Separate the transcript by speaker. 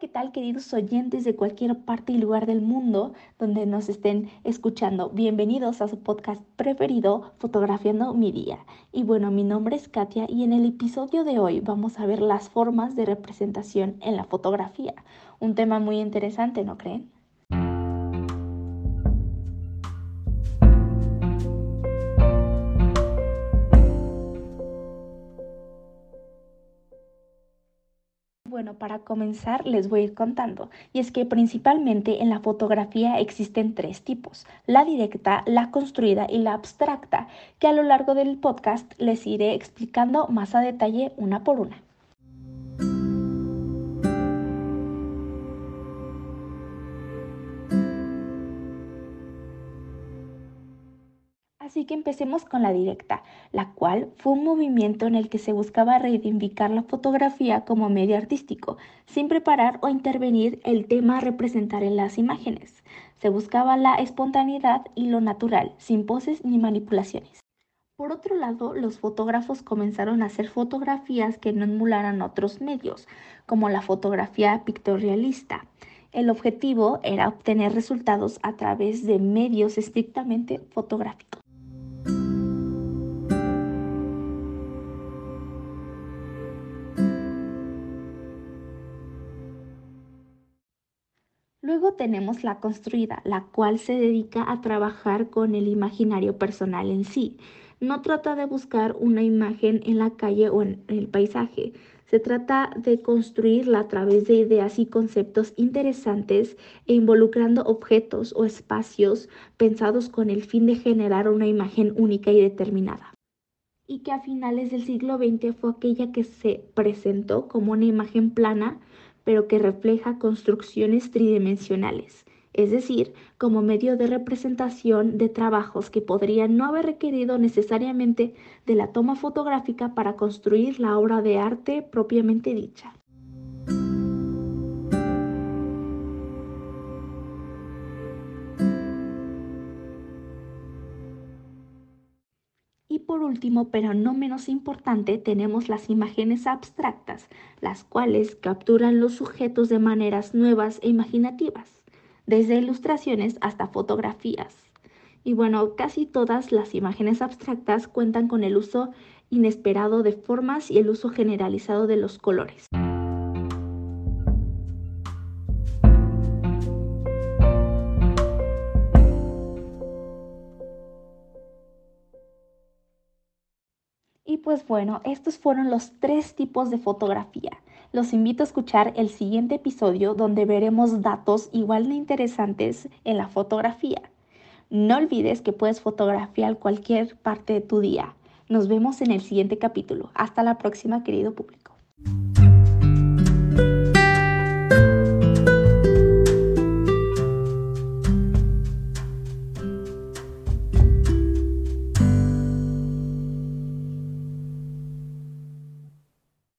Speaker 1: ¿qué tal queridos oyentes de cualquier parte y lugar del mundo donde nos estén escuchando? Bienvenidos a su podcast preferido, Fotografiando mi día. Y bueno, mi nombre es Katia y en el episodio de hoy vamos a ver las formas de representación en la fotografía. Un tema muy interesante, ¿no creen? Bueno, para comenzar les voy a ir contando. Y es que principalmente en la fotografía existen tres tipos, la directa, la construida y la abstracta, que a lo largo del podcast les iré explicando más a detalle una por una. Así que empecemos con la directa, la cual fue un movimiento en el que se buscaba reivindicar la fotografía como medio artístico, sin preparar o intervenir el tema a representar en las imágenes. Se buscaba la espontaneidad y lo natural, sin poses ni manipulaciones. Por otro lado, los fotógrafos comenzaron a hacer fotografías que no emularan otros medios, como la fotografía pictorialista. El objetivo era obtener resultados a través de medios estrictamente fotográficos. Luego tenemos la construida, la cual se dedica a trabajar con el imaginario personal en sí. No trata de buscar una imagen en la calle o en el paisaje. Se trata de construirla a través de ideas y conceptos interesantes e involucrando objetos o espacios pensados con el fin de generar una imagen única y determinada. Y que a finales del siglo XX fue aquella que se presentó como una imagen plana pero que refleja construcciones tridimensionales, es decir, como medio de representación de trabajos que podrían no haber requerido necesariamente de la toma fotográfica para construir la obra de arte propiamente dicha. Por último, pero no menos importante, tenemos las imágenes abstractas, las cuales capturan los sujetos de maneras nuevas e imaginativas, desde ilustraciones hasta fotografías. Y bueno, casi todas las imágenes abstractas cuentan con el uso inesperado de formas y el uso generalizado de los colores. Pues bueno, estos fueron los tres tipos de fotografía. Los invito a escuchar el siguiente episodio donde veremos datos igual de interesantes en la fotografía. No olvides que puedes fotografiar cualquier parte de tu día. Nos vemos en el siguiente capítulo. Hasta la próxima, querido público.